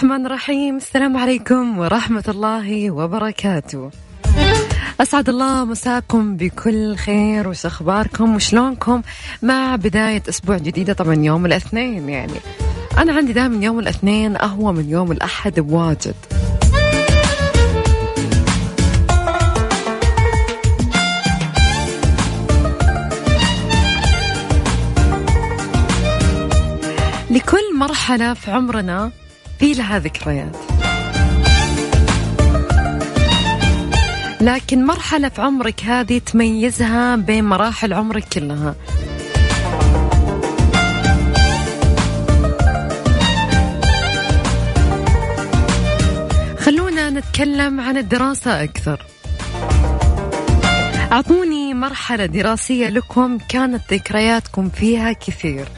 الرحمن الرحيم. السلام عليكم ورحمة الله وبركاته. أسعد الله مساكم بكل خير. وش أخباركم؟ وشلونكم؟ مع بداية أسبوع جديدة طبعا يوم الاثنين يعني. أنا عندي دائما يوم الاثنين أهوى من يوم الأحد بواجد. لكل مرحلة في عمرنا في لها ذكريات. لكن مرحلة في عمرك هذه تميزها بين مراحل عمرك كلها. خلونا نتكلم عن الدراسة أكثر. أعطوني مرحلة دراسية لكم كانت ذكرياتكم فيها كثير.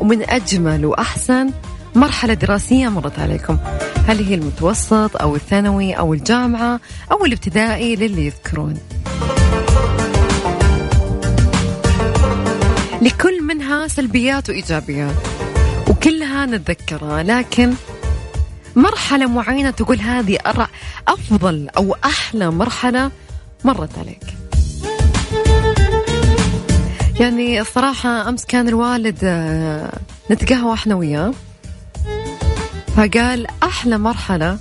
ومن أجمل وأحسن مرحلة دراسية مرت عليكم. هل هي المتوسط أو الثانوي أو الجامعة أو الابتدائي للي يذكرون؟ لكل منها سلبيات وإيجابيات وكلها نتذكرها لكن مرحلة معينة تقول هذه أفضل أو أحلى مرحلة مرت عليك. يعني الصراحة أمس كان الوالد آه، نتقهوى إحنا وياه. فقال أحلى مرحلة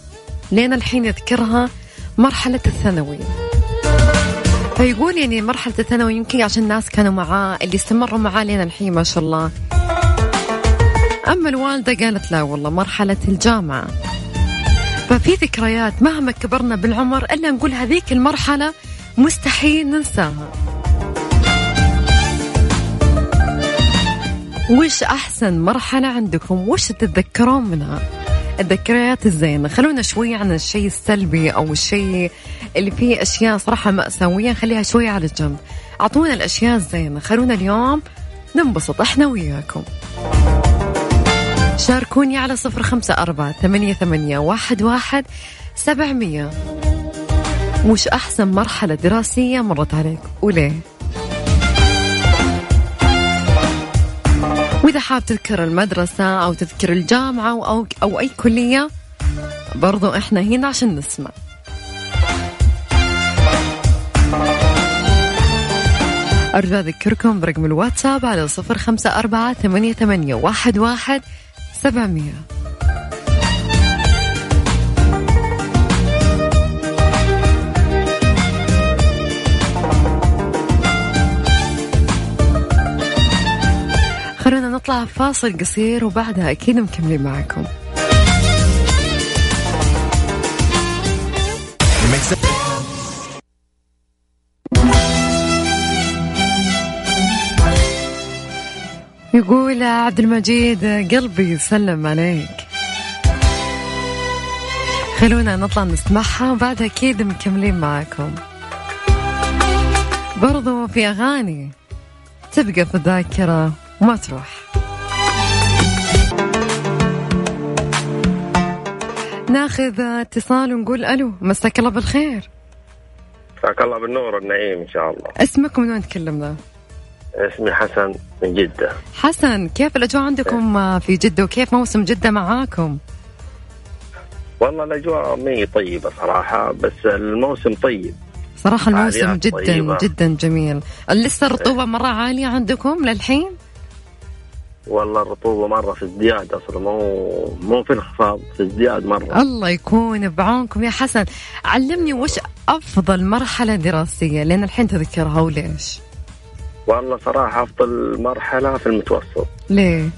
لين الحين يذكرها مرحلة الثانوي. فيقول يعني مرحلة الثانوي يمكن عشان الناس كانوا معاه اللي استمروا معاه لين الحين ما شاء الله. أما الوالدة قالت لا والله مرحلة الجامعة. ففي ذكريات مهما كبرنا بالعمر إلا نقول هذيك المرحلة مستحيل ننساها. وش أحسن مرحلة عندكم؟ وش تتذكرون منها؟ الذكريات الزينة. خلونا شوي عن الشيء السلبي أو الشيء اللي فيه أشياء صراحة مأساوية. خليها شوي على جنب أعطونا الأشياء الزينة. خلونا اليوم ننبسط إحنا وياكم. شاركوني على صفر خمسة أربعة ثمانية, ثمانية واحد, واحد سبعمية. وش أحسن مرحلة دراسية مرت عليك. وليه؟ وإذا حاب تذكر المدرسة أو تذكر الجامعة أو, أو أي كلية برضو إحنا هنا عشان نسمع. أرجو أذكركم برقم الواتساب على صفر خمسة أربعة ثمانية, واحد, واحد سبعمية. نطلع فاصل قصير وبعدها أكيد مكملين معكم يقول عبد المجيد قلبي يسلم عليك. خلونا نطلع نسمعها وبعدها أكيد مكملين معاكم. برضو في أغاني تبقى في الذاكرة. وما تروح ناخذ اتصال ونقول ألو مساك الله بالخير مساك الله بالنور والنعيم إن شاء الله اسمك من وين تكلمنا؟ اسمي حسن من جدة حسن كيف الأجواء عندكم في جدة وكيف موسم جدة معاكم؟ والله الأجواء مي طيبة صراحة بس الموسم طيب صراحة الموسم جدا طيبة. جدا جميل لسه الرطوبة. مرة عالية عندكم للحين؟ والله الرطوبة مرة في ازدياد أصلا مو مو في انخفاض في ازدياد مرة. الله يكون بعونكم يا حسن. علمني وش أفضل مرحلة دراسية؟ لأن الحين تذكرها وليش؟ والله صراحة أفضل مرحلة في المتوسط. ليه؟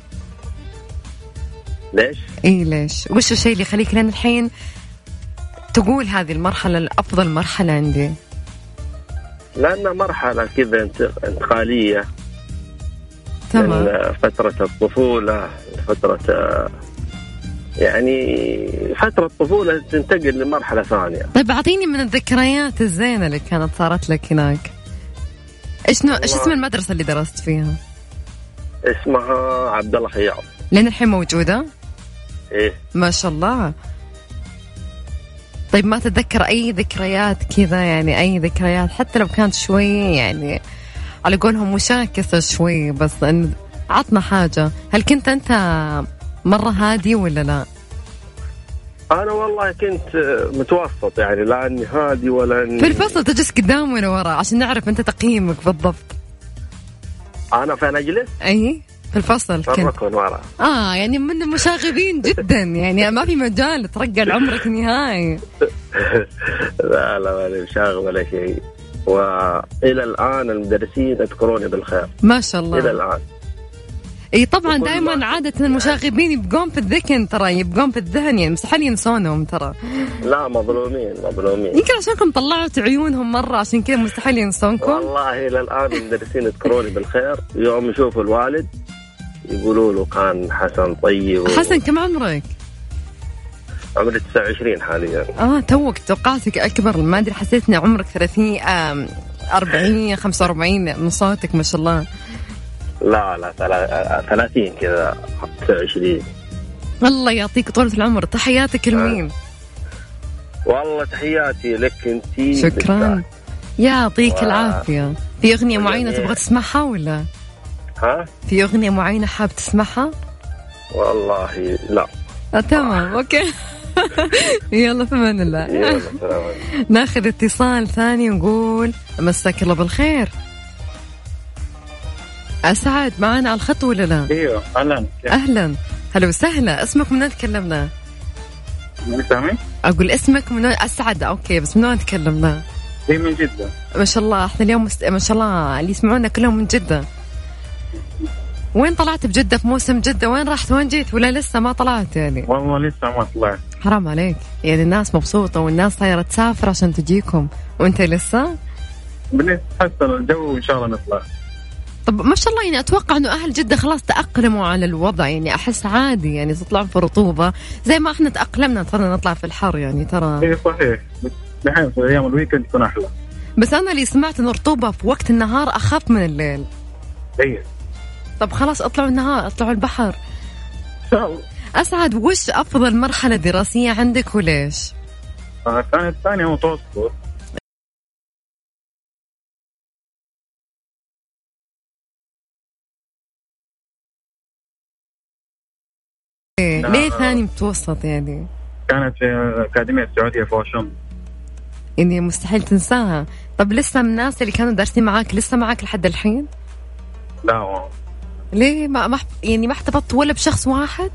ليش؟ إي ليش؟ وش الشيء اللي يخليك لين الحين تقول هذه المرحلة الأفضل مرحلة عندي؟ لأنها مرحلة كذا انت- انتقالية. تمام. من فترة الطفولة فترة يعني فترة الطفولة تنتقل لمرحلة ثانية. طيب أعطيني من الذكريات الزينة اللي كانت صارت لك هناك. إيش نوع إيش اسم المدرسة اللي درست فيها؟ اسمها عبد الله خياط. لين الحين موجودة؟ إيه. ما شاء الله. طيب ما تتذكر أي ذكريات كذا؟ يعني أي ذكريات؟ حتى لو كانت شوي يعني على قولهم مشاكسة شوي بس إن عطنا حاجة. هل كنت أنت مرة هادي ولا لا؟ أنا والله كنت متوسط يعني لا إني هادي ولا إني في الفصل تجلس قدام ولا ورا عشان نعرف أنت تقييمك بالضبط. أنا فين أجلس؟ أي في الفصل كنت. ورا. آه يعني من المشاغبين جدا يعني ما في مجال ترقى عمرك نهائي. لا لا ولا شاغل ولا شيء. وإلى الآن المدرسين يذكروني بالخير. ما شاء إلى الله الآن. إي طبعا دائما عادة المشاغبين يبقون في الذهن ترى يبقون في الذهن يعني مستحيل ينسونهم ترى. لا مظلومين مظلومين. يمكن عشانكم طلعتوا عيونهم مرة عشان كذا مستحيل ينسونكم. والله إلى الآن المدرسين يذكروني بالخير. يوم يشوفوا الوالد يقولوا له كان حسن طيب و- حسن كم عمرك؟ عمري 29 حاليا. آه توك توقعتك أكبر. ما أدري حسيت ان عمرك 30 آم، 40 45 من صوتك ما شاء الله. لا لا ثلا- 30 كذا 29 الله يعطيك طولة العمر. تحياتك لمين؟ والله تحياتي لك انت شكرا. يعطيك و- العافية. في أغنية معينة والجميع. تبغى تسمعها ولا؟ ها؟ في أغنية معينة حاب تسمعها؟ والله لا. آه تمام okay. يلا في أمان الله. ناخذ اتصال ثاني ونقول مساك الله بالخير. أسعد معنا على الخط ولا لا؟ أيوه أهلا. أهلا. هلا وسهلا. اسمك من وين تكلمنا؟ من سامي؟ أقول اسمك من وين؟ أسعد okay بس من وين تكلمنا؟ هي من جدة. ما شاء الله إحنا اليوم مست... ما شاء الله اللي يسمعونا كلهم من جدة. وين طلعت بجدة؟ في موسم جدة. وين رحت؟ وين جيت؟ ولا لسه ما طلعت يعني؟ والله لسه ما طلعت. حرام عليك. يعني الناس مبسوطة والناس صايرة تسافر عشان تجيكم. وانت لسه؟ بنتحسن الجو وان شاء الله نطلع. طب ما شاء الله يعني أتوقع إنه أهل جدة خلاص تأقلموا على الوضع. يعني أحس عادي يعني تطلعون في رطوبة زي ما إحنا تأقلمنا ترى نطلع في الحر. يعني ترى اي صحيح. بس دحين في أيام ال weekend تكون أحلى. بس أنا اللي سمعت ان الرطوبة في وقت النهار أخف من الليل. اي طب خلاص اطلعوا النهار اطلعوا البحر. إن شاء الله. أسعد وش أفضل مرحلة دراسية عندك وليش؟ آه، كانت ثانية متوسط إيه، لا. ليه ثاني متوسط يعني؟ كانت في الأكاديمية السعودية في واشنطن يعني مستحيل تنساها طب لسه من الناس اللي كانوا دارسين معاك لسه معاك لحد الحين؟ لا والله. ليه ما ما يعني ما احتفظت ولا بشخص واحد؟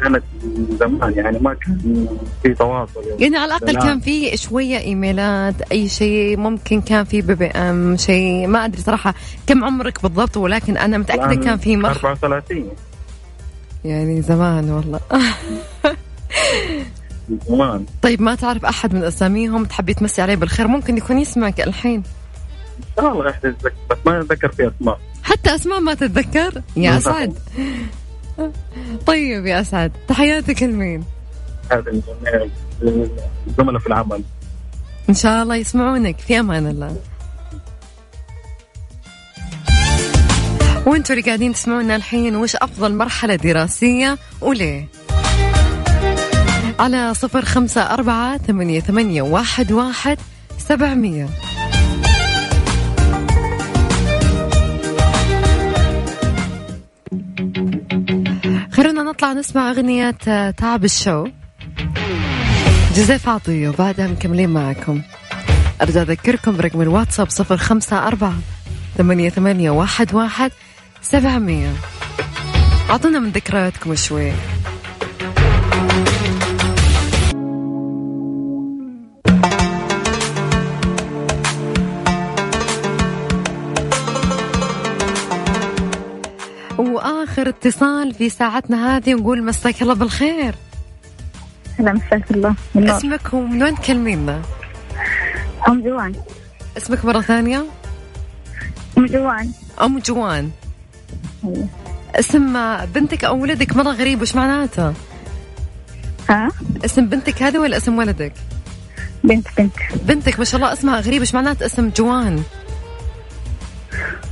كانت من زمان يعني ما كان في تواصل. يعني على الأقل لا. كان في شوية إيميلات أي شيء ممكن كان في بي بي أم شيء ما أدري صراحة كم عمرك بالضبط ولكن متأكدة الآن كان في مرحلة 34 يعني زمان والله. زمان. طيب ما تعرف أحد من أساميهم تحبي تمسي عليه بالخير؟ ممكن يكون يسمعك الحين. ان شاء الله احد بس ما اتذكر في أسماء. حتى أسماء ما تتذكر؟ يا اسعد طيب يا اسعد تحياتك لمين؟ الزملاء في العمل. إن شاء الله يسمعونك في أمان الله. وانتوا اللي قاعدين تسمعونا الحين وش أفضل مرحلة دراسية وليه؟ على صفر خمسة أربعة ثمانية, ثمانية واحد, واحد سبعمية. خلونا نطلع نسمع أغنية آه، تعب الشو. جوزيف عطية وبعدها مكملين معكم أرجع أذكركم برقم الواتساب صفر خمسة أربعة ثمانية, ثمانية واحد, واحد سبعمية. أعطونا من ذكرياتكم شوي. واخر اتصال في ساعتنا هذه نقول مساك الله بالخير هلا مساك الله من نور. اسمك ومن وين تكلمينا؟ أم جوان اسمك مرة ثانية؟ أم جوان أم جوان أيوة. اسم بنتك أو ولدك مرة غريب وش معناته؟ ها اسم بنتك هذا ولا اسم ولدك؟ بنت بنت بنتك ما شاء الله اسمها غريب وش معناته اسم جوان؟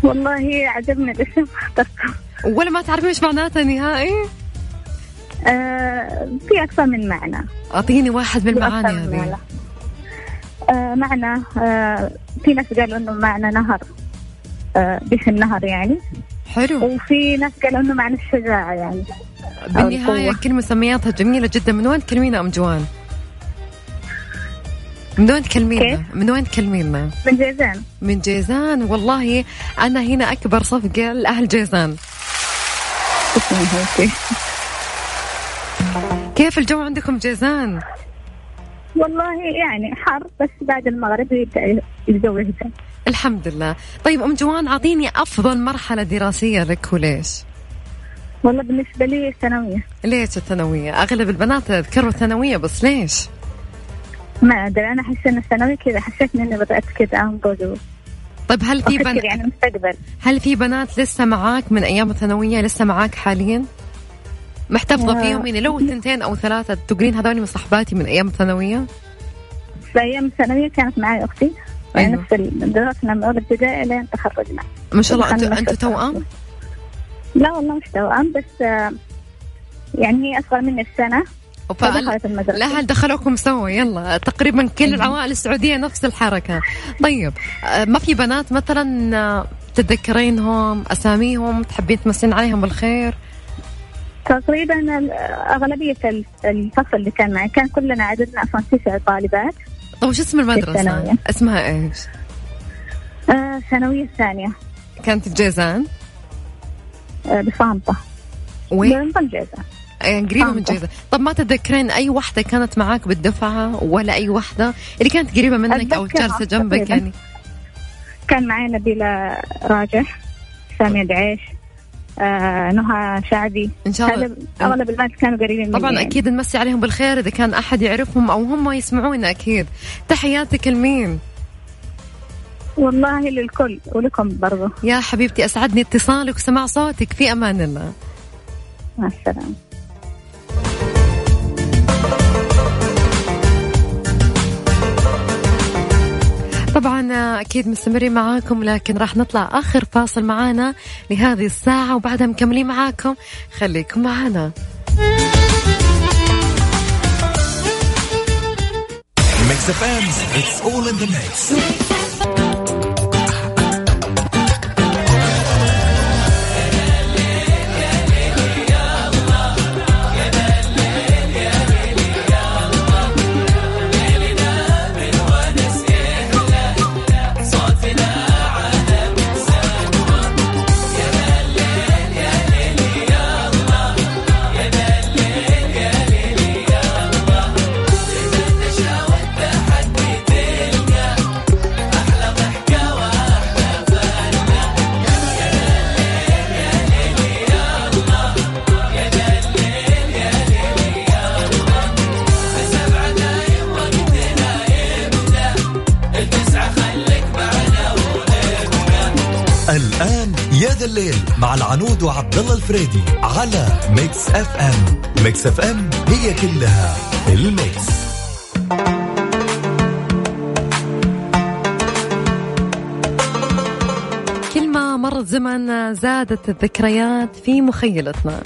والله عجبني الاسم اخترته ولا ما تعرفين وش معناته نهائي؟ آه في أكثر من معنى أعطيني واحد من المعاني هذه معنى. آه معنى آه في ناس قالوا إنه معنى نهر آه باسم نهر يعني حلو وفي ناس قالوا إنه معنى الشجاعة يعني بالنهاية. كل مسمياتها جميلة جدا من وين تكلمينا أم جوان؟ من وين تكلمينا؟ من وين تكلمينا؟ من جيزان من جيزان والله أنا هنا أكبر صفقة لأهل جيزان كيف الجو عندكم جيزان؟ والله يعني حر بس بعد المغرب يبدأ الجو يهدى الحمد لله طيب أم جوان أعطيني أفضل مرحلة دراسية لك وليش؟ والله بالنسبة لي الثانوية ليش الثانوية؟ أغلب البنات يذكروا الثانوية بس ليش؟ ما أدري أنا أحس إن الثانوية كذا حسيت إني بدأت كذا أنضج طيب هل في وأفكر بن... يعني مستقبل هل في بنات لسه معاك من أيام الثانوية لسه معاك حاليا؟ محتفظة آه. فيهم يعني لو اثنتين أو ثلاثة تقولين هذول من صحباتي من أيام الثانوية؟ في أيام الثانوية كانت معي أختي يعني أيوة. نفس ال- درسنا من أول ابتدائي لين تخرجنا ما شاء الله أنتوا مكتب توأم؟ لا والله مش توأم بس آه، يعني هي أصغر مني السنة فهل فدخلت المدرسة. لا هل دخلوكم سوا؟ يلا تقريبا كل العوائل السعودية نفس الحركة. طيب آه، ما في بنات مثلا آه، تتذكرينهم أساميهم تحبين تمسين عليهم بالخير؟ تقريبا أغلبية ال- الفصل اللي كان معي كان كلنا عددنا أصلا تسع طالبات. طيب وش اسم المدرسة. اسمها إيش؟ آه، الثانوية الثانية. كانت الجيزان آه، بصامتة وين؟ من جيزان. يعني قريبة من. جيزان طب ما تتذكرين أي واحدة كانت معاك بالدفعة ولا أي واحدة اللي كانت قريبة منك أو أتذكرها جالسة جنبك. يعني؟ كان معي نبيلة راجح سامية دعيش آه نهى شعبي. إن شاء الله. اغلب البنات كانوا قريبين مني طبعا يعني. أكيد نمسي عليهم بالخير إذا كان أحد يعرفهم أو هم يسمعونا أكيد. تحياتك لمين؟ والله للكل ولكم برضو. يا حبيبتي أسعدني اتصالك وسماع صوتك. في أمان الله. مع السلامة. طبعا أكيد مستمرين معاكم لكن راح نطلع آخر فاصل معانا لهذه الساعة وبعدها مكملين معاكم. خليكم معانا FM it's all in the العنود وعبد الله الفريدي على Mix FM. Mix FM هي كلها ال mix. كل ما مر الزمن زادت الذكريات في مخيلتنا.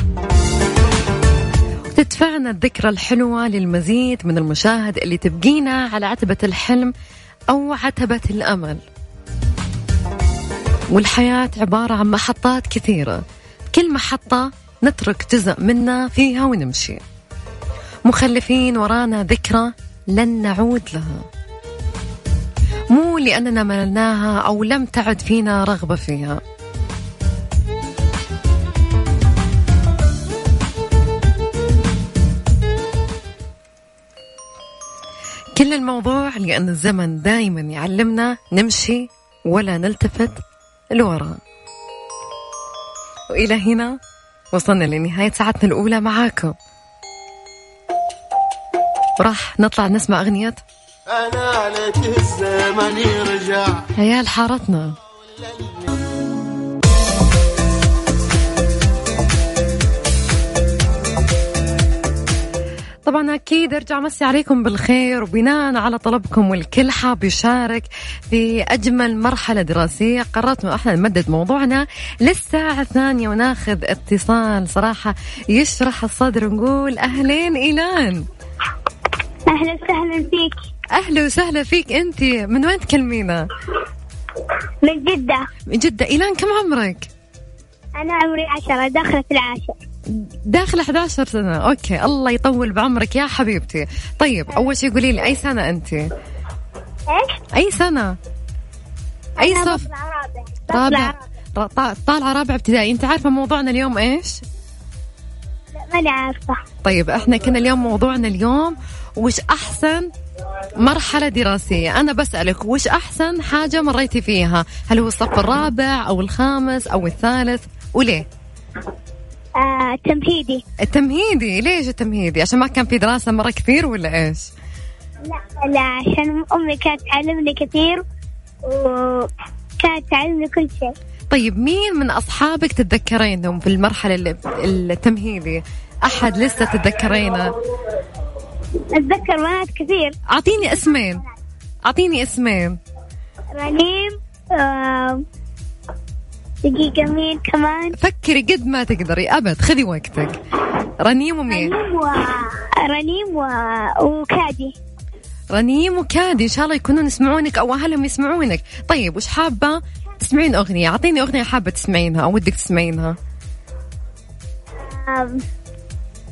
تدفعنا الذكرى الحلوة للمزيد من المشاهد اللي تبقينا على عتبة الحلم أو عتبة الأمل. والحياة عبارة عن محطات كثيرة. كل محطة نترك جزء منا فيها ونمشي. مخلفين ورانا ذكرى لن نعود لها. مو لأننا مللناها أو لم تعد فينا رغبة فيها. كل الموضوع لأن الزمن دائما يعلمنا نمشي ولا نلتفت لورا وإلى هنا وصلنا لنهاية ساعتنا الأولى معاكم وراح نطلع نسمع أغنية. أنا ليت الزمن يرجع. عيال حارتنا. طبعا أكيد أرجع مسي عليكم بالخير وبناء على طلبكم والكل حاب يشارك في أجمل مرحلة دراسية. قررت إنه إحنا نمدد موضوعنا للساعة الثانية وناخذ اتصال. صراحة يشرح الصدر ونقول أهلين إيلان. أهلا وسهلا فيك. أهلا وسهلا فيك أنت. من وين تكلمينا؟ من جدة. من جدة. إيلان كم عمرك؟ أنا عمري عشرة داخلة في العاشر. داخل 11 سنة. أوكي. الله يطول بعمرك يا حبيبتي. طيب أول شيء قولي لي أي سنة أنت؟ إيش؟ أي سنة؟ أي صف؟ رابع. رابع. طالعة رابع ابتدائي. أنت عارفة موضوعنا اليوم إيش؟ لا، ماني عارفة. طيب إحنا كنا اليوم موضوعنا اليوم وش أحسن مرحلة دراسية. أنا بسألك وش أحسن حاجة مريتي فيها؟ هل هو الصف الرابع أو الخامس أو الثالث؟ وليه؟ آه، تمهيدي. التمهيدي ليش التمهيدي عشان ما كان في دراسة مرة كثير ولا إيش؟ لا لا عشان أمي كانت تعلمني كثير وكانت تعلمني كل شيء. طيب مين من أصحابك تتذكرينهم في المرحلة اللي- التمهيدي؟ أحد لسه تتذكرينه؟ أتذكر بنات كثير. أعطيني اسمين. أعطيني اسمين. رنيم آه، دقيقة مين كمان؟ فكري قد ما تقدري. أبد خذي وقتك. رنيم ومين؟ رنيم و رنيم و... وكادي. رنيم وكادي إن شاء الله يكونون يسمعونك أو أهلهم يسمعونك. طيب وش حابة تسمعين أغنية؟ أعطيني أغنية حابة تسمعينها أو ودك تسمعينها.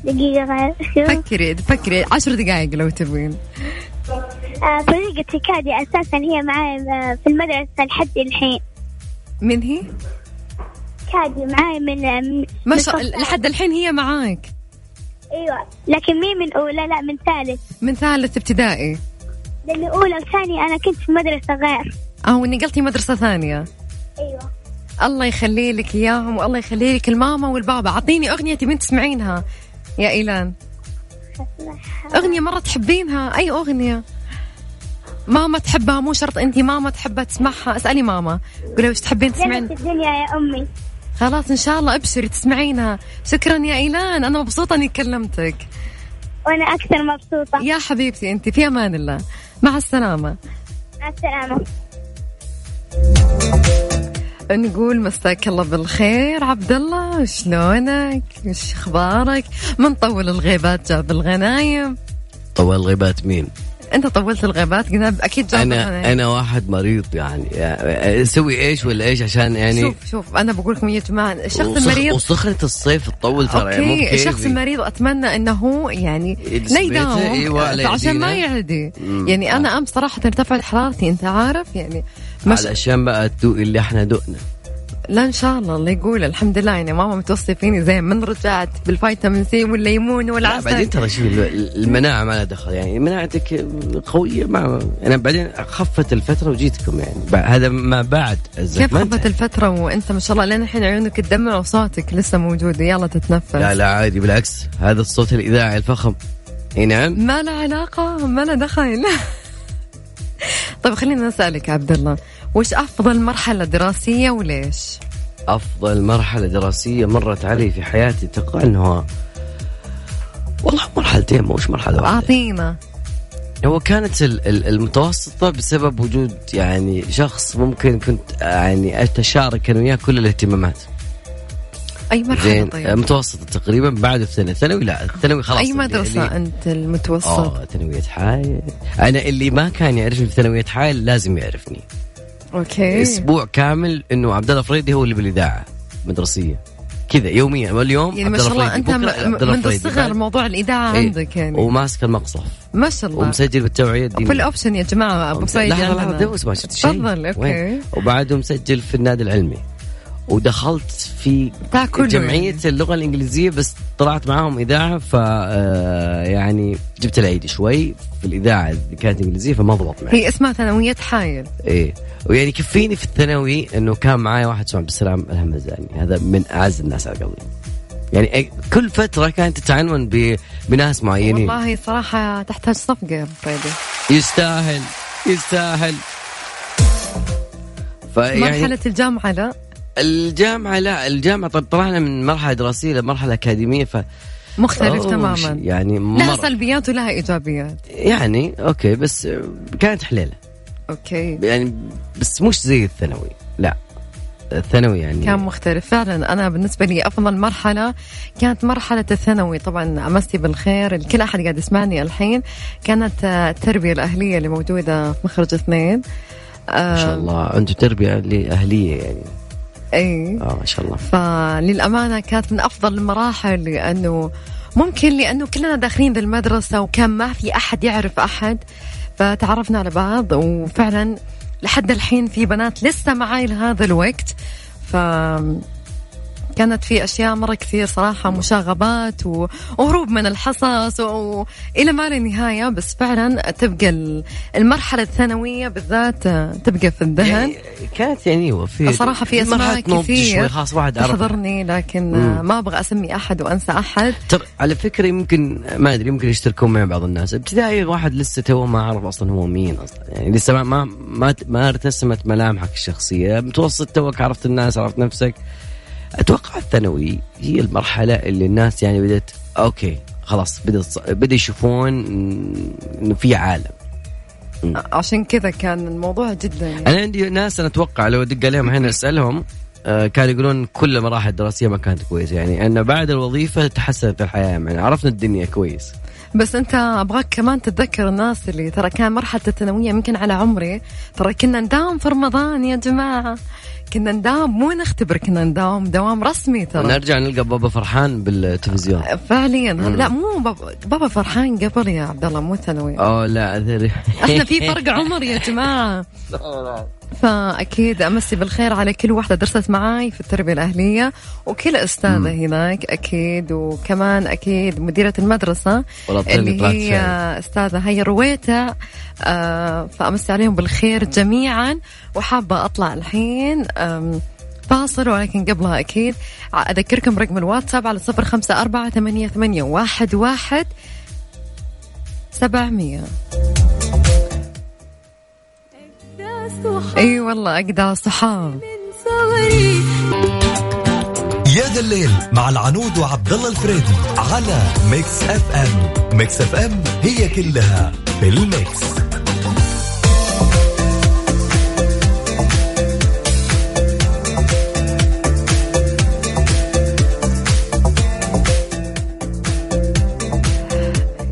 دقيقة فكري فكري. عشر دقائق لو تبين. آه، صديقتي كادي أساسا هي معي آه، في المدرسة لحد الحين. من هي؟ كادي معي من من- ما شاء لحد الحين هي معاك. أيوه. لكن مين من أولى لا من ثالث. من ثالث ابتدائي. لأن أولى وثانية أنا كنت في مدرسة غير. أو نقلتي مدرسة ثانية. أيوه. الله يخلي لك إياهم والله يخلي لك الماما والبابا. أعطيني أغنية تبين تسمعينها يا إيلان. أغنية مرة تحبينها؟ أي أغنية؟ ماما تحبها مو شرط انت ماما تحبها تسمعها. اسألي ماما. قولي وش تحبين تسمعين؟ الدنيا يا أمي. خلاص إن شاء الله أبشري تسمعينها. شكرا يا إيلان أنا مبسوطة إني كلمتك. وأنا أكثر مبسوطة. يا حبيبتي أنت في أمان الله. مع السلامة. مع السلامة. نقول مساك الله بالخير. عبد الله شلونك؟ وش أخبارك؟ من طول الغيبات جاب الغنايم. طول غيبات مين؟ أنت طولت الغيبات قلنا أكيد أنا أنا واحد مريض يعني, يعني أسوي إيش ولا إيش عشان يعني شوف شوف أنا بقول لكم يا جماعة الشخص وصخ- المريض وصخرة الصيف تطول ترى okay. الشخص المريض أتمنى إنه هو يعني يجلس لا بيته، يداوم أيوة، عشان ما. يعدي. يعني أنا امس صراحة ارتفعت حرارتي أنت عارف يعني مش علشان بقى تدوق اللي إحنا دقنا لا إن شاء الله الله يقول الحمد لله يعني ماما متوصي فيني زي من رجعت بالفيتامين سي والليمون والعسل. بعدين ترى شوف ال- المناعة ما لها دخل يعني مناعتك قوية ما أنا بعدين خفت الفترة وجيتكم يعني. هذا ما بعد الزمن كيف خبت الفترة وأنت ما شاء الله؟ لين الحين عيونك تدمع وصوتك لسه موجود. يلا تتنفس. لا لا عادي بالعكس. هذا الصوت الإذاعي الفخم. إي نعم. ما له علاقة ما له دخل. طيب خلينا نسألك عبد الله. وش أفضل مرحلة دراسية وليش؟ أفضل مرحلة دراسية مرت علي في حياتي أتوقع انه والله مرحلتين مش مرحلة واحدة أعطينا هو كانت ال- ال- المتوسطة بسبب وجود يعني شخص ممكن كنت يعني أتشارك أنا وياه كل الاهتمامات أي مرحلة زين طيب؟ متوسطة تقريبا بعد الثانوي الثانوي لا الثانوي خلاص أي اللي- مدرسة اللي- أنت المتوسط؟ آه ثانوية حائل أنا اللي ما كان يعرفني في ثانوية حائل لازم يعرفني أوكي. أسبوع كامل إنه عبد الله فريدي هو اللي بالإذاعة مدرسية. كذا يوميا. واليوم يعني ما عبد شاء الله فريدي، منذ فريدي. الصغر موضوع الإذاعة إيه. عندك يعني. وماسك المقصف. ما شاء الله. ومسجل بالتوعية الدينية. في الأوبشن يا فايد لحظه لحظه عندنا. دوس ما شفت شيء. تفضل وين؟ وبعده مسجل في النادي العلمي. ودخلت في كله جمعية يعني. اللغة الإنجليزية بس طلعت معاهم إذاعة ف آه، يعني جبت العيد شوي في الإذاعة اللي كانت إنجليزية فما ضبط معي. هي اسمها ثانوية حايل. إيه. ويعني يكفيني في الثانوي إنه كان معايا واحد اسمه عبد السلام الهمزاني هذا من أعز الناس على قلبي يعني كل فترة كانت تتعنون بناس معينين. والله صراحة تحتاج صفقة فريدي يستاهل يستاهل. فيعني مرحلة الجامعة لا. الجامعة لا الجامعة طب طلعنا من مرحلة دراسية لمرحله أكاديمية ف مختلف تماما. يعني لها مرة سلبيات ولها إيجابيات. يعني okay بس كانت حليلة. okay. يعني بس مش زي الثانوي لا. الثانوي يعني كان مختلف فعلا. أنا بالنسبة لي أفضل مرحلة كانت مرحلة الثانوي. طبعا أمسي بالخير الكل أحد قاعد يسمعني الحين. كانت آه، التربية الأهلية اللي موجودة في مخرج اثنين. ما شاء الله أنتم تربية لأهلية يعني. اي آه ما شاء الله. فللأمانة كانت من أفضل المراحل لأنه ممكن لأنه كلنا داخلين ذا المدرسة وكان ما في أحد يعرف أحد فتعرفنا على بعض وفعلا لحد الحين في بنات لسه معاي لهذا الوقت. ف كانت في أشياء مرة كثير صراحة مشاغبات وهروب من الحصص وإلى ما لا نهاية بس فعلا تبقى ال- المرحلة الثانوية بالذات تبقى في الذهن. يعني كانت يعني في صراحة في شوي كثير خلاص واحد تحضرني لكن مم. ما أبغى أسمي أحد وأنسى أحد. ترى على فكرة يمكن ما أدري يمكن يشتركون مع بعض الناس. ابتدائي الواحد لسه تو ما عرف أصلا هو مين أصلا. يعني لسه ما ما ما, ما ارتسمت ملامحك الشخصية. متوسط توك عرفت الناس عرفت نفسك. أتوقع الثانوي هي المرحلة اللي الناس يعني بدأت okay خلاص بدأت بدأ يشوفون إنه في عالم. عشان كذا كان الموضوع جدا يعني. أنا عندي ناس أنا أتوقع لو أدق عليهم هنا أسألهم كانوا يقولون كل المراحل الدراسية ما كانت كويسة. يعني أن بعد الوظيفة تحسنت الحياة يعني عرفنا الدنيا كويس. بس أنت أبغاك كمان تتذكر الناس اللي ترى كان مرحلة الثانوية يمكن على عمري. ترى كنا نداوم في رمضان يا جماعة. كنا نداوم مو نختبر كنا نداوم. دوام رسمي ترى. نرجع نلقى بابا فرحان بالتلفزيون. فعليا. لا مو بابا, بابا فرحان قبل يا عبد الله مو ثانوي. أوه لا أذري. إحنا في فرق عمر يا جماعة. فأكيد أمسي بالخير على كل واحدة درست معاي في التربية الأهلية وكل أستاذة هناك أكيد وكمان أكيد مديرة المدرسة والله طلعت اللي هي. أستاذة هي رويتع آه فأمسي عليهم بالخير جميعا وحابة أطلع الحين فاصل ولكن قبلها أكيد أذكركم رقم الواتساب على صفر خمسة أربعة ثمانية, ثمانية واحد, واحد سبعمية إي والله اجدع صحاب. يا ذا الليل مع العنود وعبد الله الفريدي على Mix FM. Mix FM هي كلها في ال mix.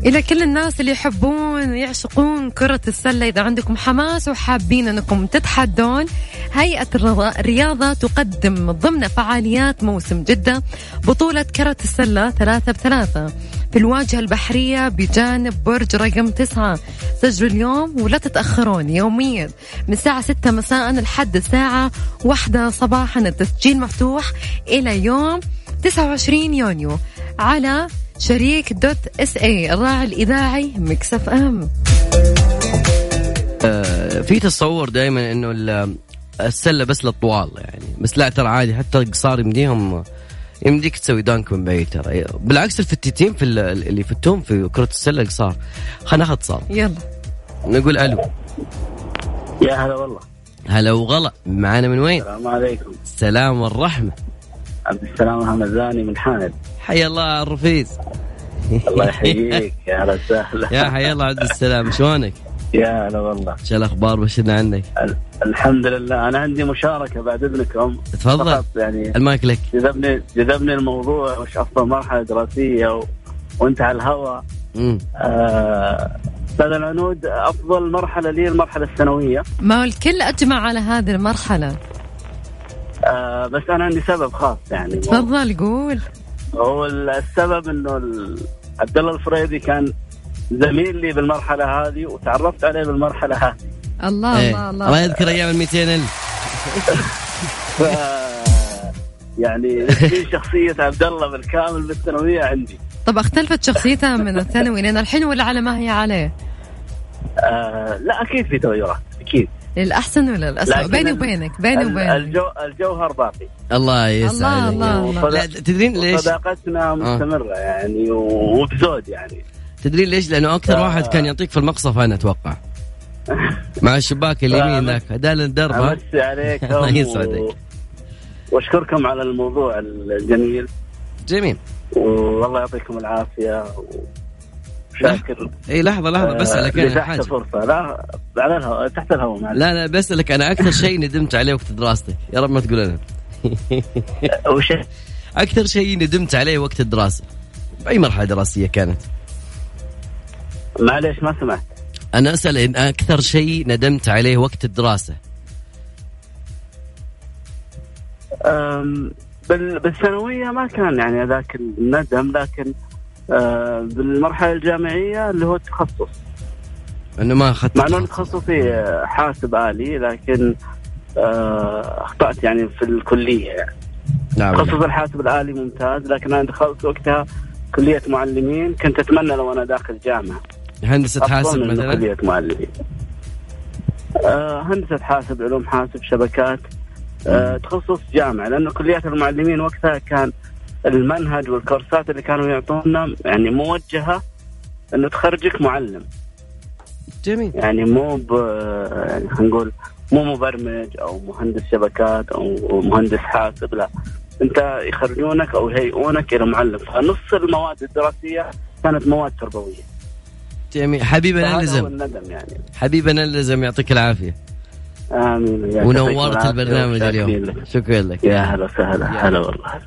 إلى كل الناس اللي يحبون يعشقون كرة السلة. إذا عندكم حماس وحابين أنكم تتحدون هيئة الرياضة تقدم ضمن فعاليات موسم جدة بطولة كرة السلة ثلاثة بثلاثة في الواجهة البحرية بجانب برج رقم تسعة. سجلوا اليوم ولا تتأخرون يوميا من الساعة ستة مساء لحد الساعة واحدة صباحا. التسجيل مفتوح إلى يوم 29 يونيو على شريك dot SA الراعي الإذاعي Mix FM. آه، في تصور دائما إنه ال- السلة بس للطوال يعني. بس لا ترى عادي حتى القصار يمديهم يمديك تسوي dunk من بعيد ترى. بالعكس الفتيتين في ال- اللي يفتون في كرة السلة القصار خلينا ناخذ اتصال. يلا. نقول ألو. يا هلا والله. هلا وغلا. معانا من وين؟ السلام عليكم. السلام والرحمة. عبد السلام محمد زاني من حامد حيا الله الرفيز الله يحييك يا هلا وسهلا. يا حيا الله عبد السلام شلونك؟ يا هلا والله. شو الأخبار؟ بشرنا عنك؟ ال- الحمد لله. أنا عندي مشاركة بعد إذنكم. تفضل. يعني المايك لك. جذبني جذبني الموضوع وش افضل مرحلة دراسية و... وأنت على الهواء. آه، أستاذ العنود أفضل مرحلة لي المرحلة الثانوية. ما هو الكل أجمع على هذه المرحلة. آه، بس أنا عندي سبب خاص يعني. تفضل قول. هو السبب إنه عبد الله الفريدي كان زميل لي بالمرحلة هذه وتعرفت عليه بالمرحلة هذه. الله إيه. الله الله. الله يذكر أيام ال 200 الف ف يعني في شخصية عبد الله بالكامل بالثانوية عندي. طب اختلفت شخصيتها من الثانوي؟ لين الحين ولا على ما هي عليه. آه لا أكيد في تغيرات أكيد. للأحسن ولا لكن بيني وبينك بيني وبينك الجو الجوهر باقي الله يسعدك الله، الله. لا تدرين ليش؟ صداقتنا مستمرة يعني وبزود يعني تدرين ليش؟ لأنه أكثر آه. واحد كان يعطيك في المقصف أنا أتوقع مع الشباك اليمين آه، ذاك هدال الدرب؟ أمسي عليكم الله يسعدك. وأشكركم على الموضوع الجميل جميل والله يعطيكم العافية وشاكر اي لحظة لحظة بسألك آه، أنا تحت حاجة. فرصه لا على الهواء تحت الهواء معلش. لا لا بسألك أنا أكثر شيء ندمت عليه وقت دراستك يا رب ما تقول أنا. وش؟ أكثر شيء ندمت عليه وقت الدراسة. بأي مرحلة دراسية كانت؟ معليش ما سمعت. أنا أسأل إن أكثر شيء ندمت عليه وقت الدراسة. بالثانوية ما كان يعني ذاك الندم لكن بالمرحلة الجامعية اللي هو التخصص. أنه ما أخذت مع أنه. تخصصي آه، حاسب آلي لكن آه، أخطأت يعني في الكلية يعني. نعم. تخصص الحاسب الآلي ممتاز لكن أنا دخلت وقتها كلية معلمين كنت أتمنى لو أنا داخل جامعة. هندسة حاسب من مثلا؟ كلية معلمين. آه، هندسة حاسب علوم حاسب شبكات. آه، تخصص جامعة لأنه كليات المعلمين وقتها كان المنهج والكورسات اللي كانوا يعطونا يعني موجهة إنه تخرجك معلم. جميل. يعني مو ب يعني خلينا نقول مو مبرمج أو مهندس شبكات أو مهندس حاسب لا. أنت يخرجونك أو يهيئونك إلى معلم. فنص المواد الدراسية كانت مواد تربوية. جميل. حبيبنا الندم يعني. حبيبنا اللزم يعطيك العافية. آمين. ونورت البرنامج اليوم. شكرا لك. يا هلا وسهلا. هلا والله.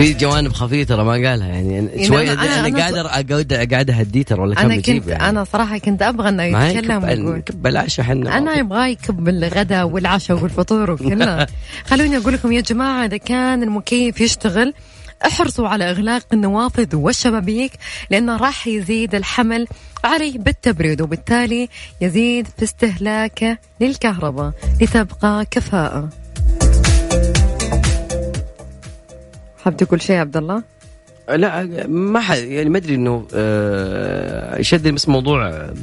في جوانب خفيفه ترى ما قالها يعني شوي أنا- أنا, أنا- أنا قاعد قاعد قاعد أهديه ترى ولا يجيب كنت يعني. أنا صراحة كنت أبغى إنه ما يتكلم ويقول. يكب العشاء حنا أنا يبغى يكب الغداء والعشاء والفطور وكله خلوني أقول لكم يا جماعة إذا كان المكيف يشتغل احرصوا على إغلاق النوافذ والشبابيك لأنه راح يزيد الحمل عليه بالتبريد وبالتالي يزيد في استهلاكه للكهرباء لتبقى كفاءة. حاب تقول شيء عبد الله؟ لا ما ح... يعني ما أدري إنه آه يشدني بس موضوع آه،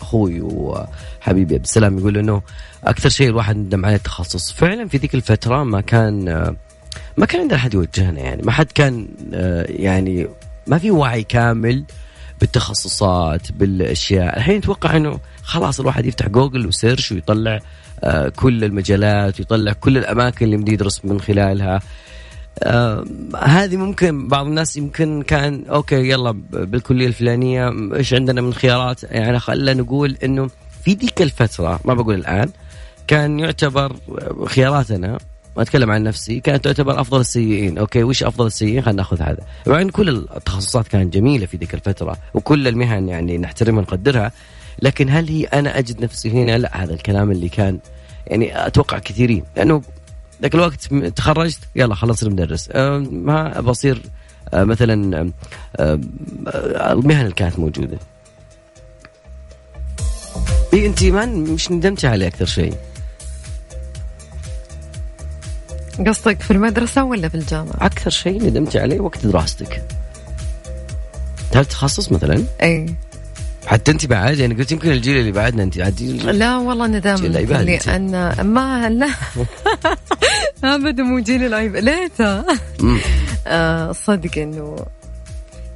أخوي وحبيبي عبد السلام يقول إنه أكثر شيء الواحد ندم عليه التخصص. فعلا في ذيك الفترة ما كان آه ما كان عندنا أحد يوجهنا يعني. ما حد كان آه يعني ما في وعي كامل بالتخصصات بالأشياء. الحين أتوقع إنه خلاص الواحد يفتح Google و search ويطلع آه كل المجالات ويطلع كل الأماكن اللي يمدي يدرس من خلالها. آه هذه ممكن بعض الناس يمكن كان okay يلا بالكلية الفلانية إيش عندنا من خيارات؟ يعني خلينا نقول إنه في ذيك الفترة ما بقول الآن كان يعتبر خياراتنا ما أتكلم عن نفسي كانت تعتبر أفضل السيئين. أوكي وش أفضل السيئين؟ خلينا ناخذ هذا. مع ان كل التخصصات كانت جميلة في ذيك الفترة وكل المهن يعني نحترمها ونقدرها لكن هل هي أنا أجد نفسي هنا؟ لا هذا الكلام اللي كان يعني أتوقع كثيرين لأنه ذاك الوقت تخرجت يلا خلاص صرت مدرس ما بصير أه، مثلا أه، المهن اللي كانت موجودة. إي أنت ما مش ندمتي عليه أكثر شيء؟ قصدك في المدرسة ولا في الجامعة؟ أكثر شيء ندمتي عليه وقت دراستك. هل تخصص مثلا؟ إي. حتى أنت بعد يعني قلت يمكن الجيل اللي بعدنا أنت عاد لا والله ندم. جيل ال iPad أنت. لأن ما لا. أبدا مو جيل ال iPad ليته. آه، صدق إنه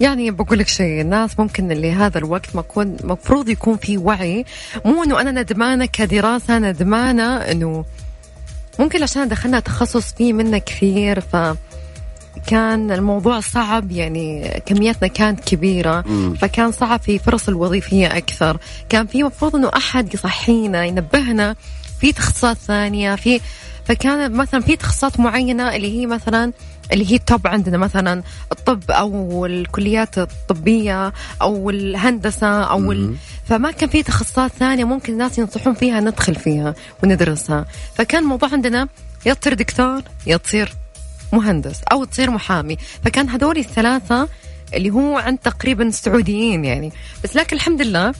يعني بقول لك شيء الناس ممكن اللي هذا الوقت ما يكون مفروض يكون في وعي. مو إنه أنا ندمانة كدراسة ندمانة إنه ممكن عشان دخلنا تخصص فيه منه كثير ف كان الموضوع صعب يعني كمياتنا كانت كبيرة. مم. فكان صعب في فرص الوظيفية أكثر. كان في مفروض أنه أحد يصحينا ينبهنا في تخصصات ثانية في فكان مثلا في تخصصات معينة اللي هي مثلا اللي هي التوب عندنا مثلا الطب أو الكليات الطبية أو الهندسة أو ال... فما كان في تخصصات ثانية ممكن الناس ينصحون فيها ندخل فيها وندرسها. فكان الموضوع عندنا يا تصير دكتور يا تصير مهندس أو تصير محامي. فكان هذول الثلاثة اللي هو عند تقريبا السعوديين يعني. بس لكن الحمد لله.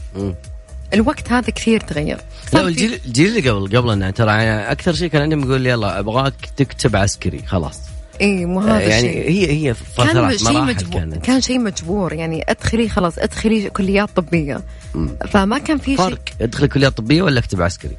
الوقت هذا كثير تغير. لا الجيل الجيل اللي قبل قبلنا ترى يعني أكثر شيء كان عندهم يقول يلا أبغاك تكتب عسكري خلاص. اي مو آه، هذا يعني الشيء. هي هي كان فترات شيء مراحل مجبور كانت. كان شيء مجبور يعني أدخلي خلاص أدخلي كليات طبية. فما كان في شيء فرق ادخل كليه طبية ولا أكتب عسكري؟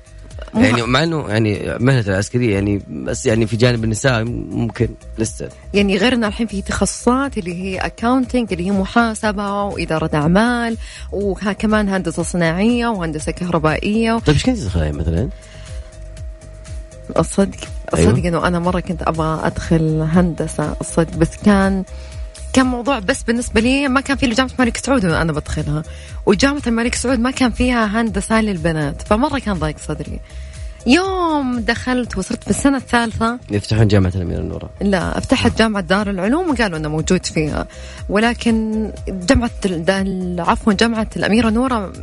يعني مع انه يعني مهنة العسكرية يعني بس يعني في جانب النساء ممكن لسه يعني غير ان الحين في تخصصات اللي هي اكاونتنج اللي هي محاسبة وإدارة أعمال وكمان هندسة صناعية وهندسة كهربائية طيب إيش كنت تدخلها مثلا؟ الصدق أيوة. الصدق إنه أنا مرة كنت أبغى أدخل هندسة الصدق بس كان كان موضوع بس بالنسبة لي ما كان في إلا جامعة الملك سعود أنا بدخلها. وجامعة الملك سعود ما كان فيها هندسة للبنات فمرة كان ضايق صدري. يوم دخلت وصرت في السنة الثالثة. يفتحون جامعة الاميره نوره لا افتحت جامعة دار العلوم وقالوا إنه موجود فيها. ولكن جامعة عفوا جامعة الأميرة نورة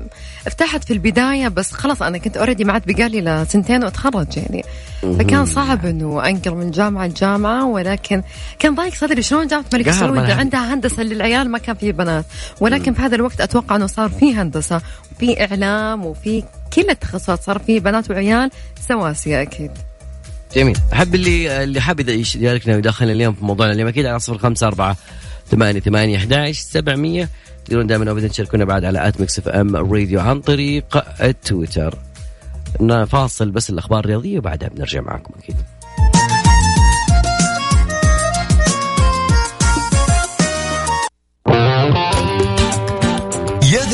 افتحت في البداية بس خلاص أنا كنت اوريدي ما عاد بقالي لسنتين وأتخرج يعني. فكان صعب إنه أنقل من جامعة لجامعة ولكن كان ضايق صدري. شلون جامعة الملك سعود. عندها هندسة للعيال ما كان في بنات. ولكن في هذا الوقت أتوقع إنه صار في هندسة وفي إعلام وفي كل التخصصات صار في بنات وعيال سواسية أكيد. جميل. أحب اللي اللي حاب يشاركنا ويدخلنا اليوم في موضوعنا اليوم أكيد على صفر خمسة أربعة ثمانية ثمانية أحد سبعمية. تقدرون دائما ابدا تشاركونا بعد على at Mix FM Radio عن طريق التويتر. فاصل بس الأخبار الرياضية وبعدها بنرجع معكم أكيد.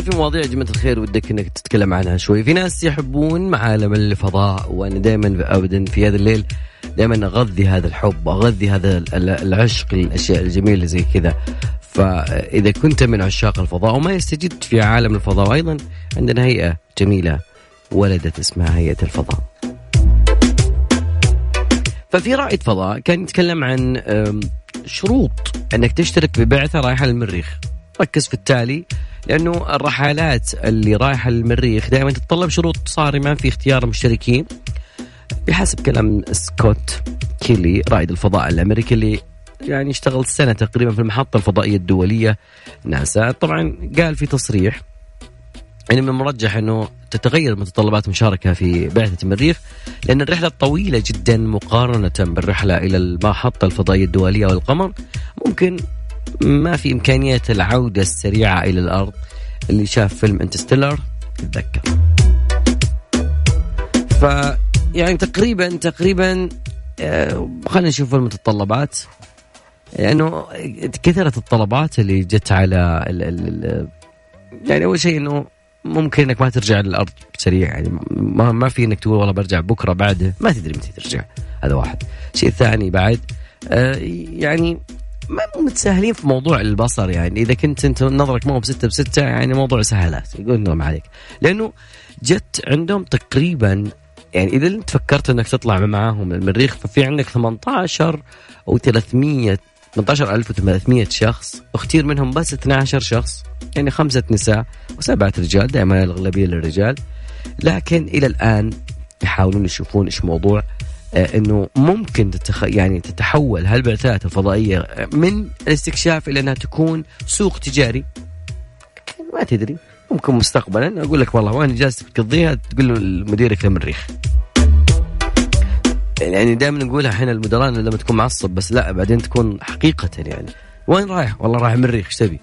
والله في مواضيع يا جماعة الخير ودك إنك تتكلم عنها شوي. في ناس يحبون عالم الفضاء وأنا دائما ابدا في هذا الليل دائما أغذي هذا الحب أغذي هذا ال- العشق الأشياء الجميلة زي كذا. فإذا كنت من عشاق الفضاء وما يستجد في عالم الفضاء وأيضا عندنا هيئة جميلة ولدت اسمها هيئة الفضاء. ففي رائد فضاء كان يتكلم عن شروط إنك تشترك ببعثة رايحة للمريخ. ركز في التالي. لأنه الرحلات اللي رايحة للمريخ دائما تتطلب شروط صارمة في اختيار المشتركين بحسب كلام سكوت كيلي رائد الفضاء الأمريكي اللي يعني اشتغل سنة تقريبا في المحطة الفضائية الدولية ناسا. طبعا قال في تصريح يعني من المرجح إنه تتغير متطلبات المشاركه في بعثة المريخ لأن الرحلة طويلة جدا مقارنة بالرحلة إلى المحطة الفضائية الدولية والقمر. ممكن ما في إمكانية العودة السريعة إلى الأرض. اللي شاف فيلم انترستيلر يتذكر ف يعني تقريبا تقريبا آه، خلينا نشوف المتطلبات لأنه كثرت الطلبات اللي جت على ال ال ال يعني أول شيء إنه ممكن إنك ما ترجع للأرض سريع يعني ما ما في إنك تقول والله برجع بكرة بعده. ما تدري متى ترجع. هذا واحد. الشيء الثاني بعد آه يعني ما متساهلين في موضوع البصر يعني. إذا كنت أنت نظرك ما هو بستة بستة يعني موضوع سهلات. يقول لهم عليك. لأنه جت عندهم تقريبا يعني إذا أنت فكرت إنك تطلع معاهم المريخ ففي عندك 18 أو 300 18300 شخص اختير منهم بس 12 شخص يعني خمسة نساء وسبعة رجال دائما الأغلبية للرجال. لكن إلى الآن يحاولون يشوفون إيش موضوع. إنه ممكن تتخ... يعني تتحول هالبعثات الفضائية من الاستكشاف إلى إنها تكون سوق تجاري ما تدري ممكن مستقبلا أقول لك والله وين جالس تقضيها تقول له مديرك للمريخ يعني دائما نقولها إحنا المدراء لما تكون معصب بس لا بعدين تكون حقيقة يعني وين رايح؟ والله رايح المريخ إيش تبي؟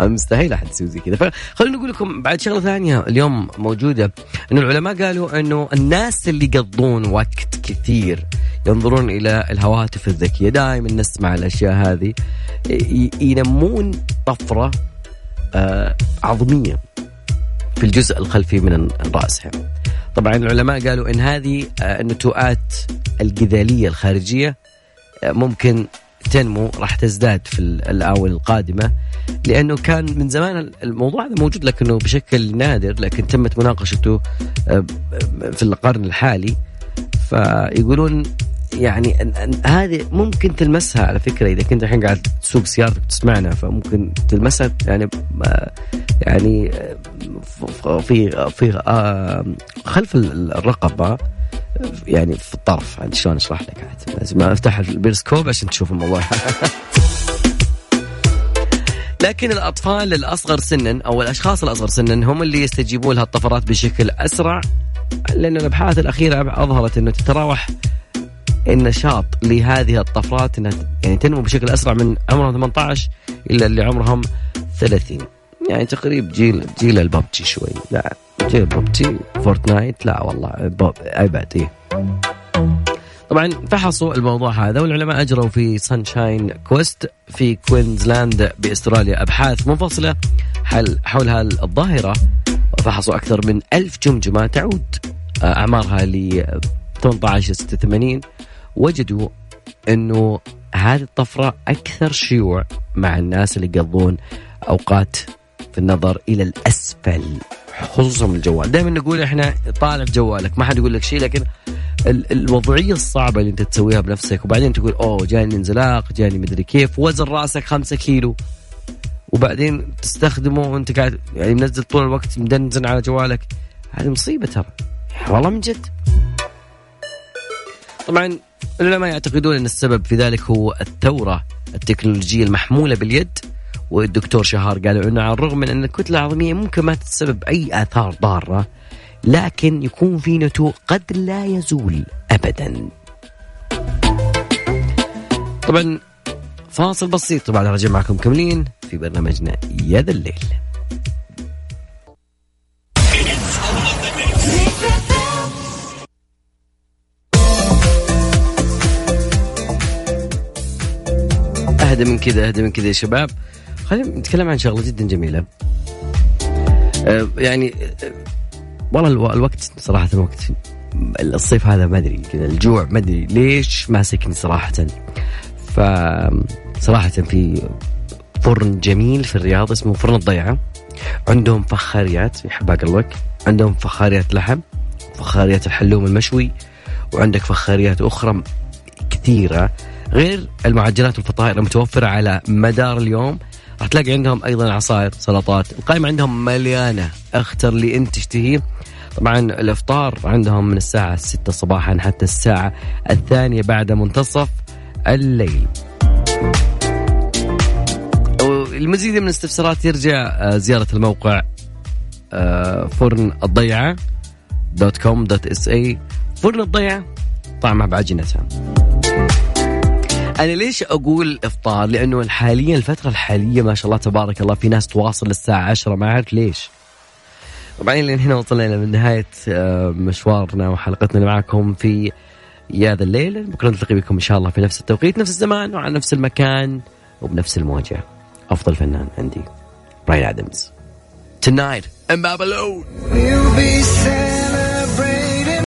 مستحيل أحد يسوي زي كذا. فخلينا نقول لكم بعد شغلة ثانية اليوم موجودة إنه العلماء قالوا إنه الناس اللي يقضون وقت كثير ينظرون إلى الهواتف الذكية. دائما نسمع الأشياء هذه ينمون طفرة آه، عظمية في الجزء الخلفي من رأسهم. طبعا العلماء قالوا إن هذه آه، النتوءات الجذالية الخارجية آه، ممكن تنمو راح تزداد في ال- الآونة القادمة لأنه كان من زمان الموضوع هذا موجود لكنه بشكل نادر لكن تمت مناقشته آه، في القرن الحالي. فيقولون يعني هذه ممكن تلمسها على فكرة إذا كنت الحين قاعد تسوق سيارتك تسمعنا فممكن تلمسها يعني آه، يعني آه، في في خلف الرقبة. يعني في الطرف عاد شلون أشرح لك عاد؟ لازم أفتح البيرسكوب عشان تشوف الموضوع. لكن الأطفال الأصغر سنا أو الأشخاص الأصغر سنا هم اللي يستجيبون لها الطفرات بشكل أسرع لأن الأبحاث الأخيرة أظهرت إنه تتراوح النشاط لهذه الطفرات إنها يعني تنمو بشكل أسرع من عمرهم 18 إلى اللي عمرهم 30 يعني تقريب جيل جيل الببجي شوي. لا جيل ال PUBG Fortnite لا والله ابعد إيه طبعا فحصوا الموضوع هذا والعلماء أجروا في Sunshine Coast في كوينزلاند بأستراليا. أبحاث منفصلة حول هالظاهرة. وفحصوا أكثر من ألف جمجمة تعود أعمارها ل 18 86 وجدوا إنه هذه الطفرة أكثر شيوع مع الناس اللي يقضون أوقات في النظر إلى الأسفل. خصوصا من الجوال. دائما نقول إحنا طالع في جوالك ما حد يقول لك شيء لكن الوضعية الصعبة اللي أنت تسويها بنفسك وبعدين تقول أوه جاني انزلاق جاني مدري كيف وزن رأسك خمسة كيلو. وبعدين تستخدمه وأنت قاعد يعني منزل طول الوقت مدنزن على جوالك. هذه مصيبة ترى. والله من جد. طبعا العلماء يعتقدون إن السبب في ذلك هو الثورة التكنولوجية المحمولة باليد. والدكتور شهار قالوا انه على الرغم من أن الكتلة العظمية ممكن ما تسبب أي آثار ضارة لكن يكون في نتوء قد لا يزول ابدا. طبعا فاصل بسيط طبعا رجع معكم كملين في برنامجنا يا ذا الليل. أهدى من كذا أهدى من كذا يا شباب خلينا نتكلم عن شغلة جدا جميلة. أه يعني أه والله الوقت صراحة الوقت الصيف هذا ما أدري كذا الجوع ما أدري ليش ماسكني صراحة. ف صراحة في فرن جميل في الرياض اسمه فرن الضيعة. عندهم فخاريات يحب قلبك عندهم فخاريات لحم فخاريات الحلوم المشوي وعندك فخاريات أخرى كثيرة غير المعجنات والفطائر المتوفرة على مدار اليوم. راح تلاقي عندهم أيضا عصائر سلطات. القائمة عندهم مليانة. أختر اللي أنت تشتهيه طبعا الإفطار عندهم من الساعة 6 صباحا حتى الساعة الثانية بعد منتصف الليل. المزيد من الاستفسارات يرجع آه، زيارة الموقع آه، فرن الضيعة dot com dot SA. فرن الضيعة طعمها بعجنتها أنا ليش أقول إفطار؟ لأنه حاليا الفترة الحالية ما شاء الله تبارك الله في ناس تواصل الساعة 10 ما اعرف ليش؟ وبعدين لين هنا وصلنا من نهاية آه، مشوارنا وحلقتنا معكم في يا ذا الليل. بكرة نلتقي بكم إن شاء الله في نفس التوقيت نفس الزمان وعلى نفس المكان وبنفس الموجه أفضل فنان عندي براين أدمز. Tonight in Babylon. We'll be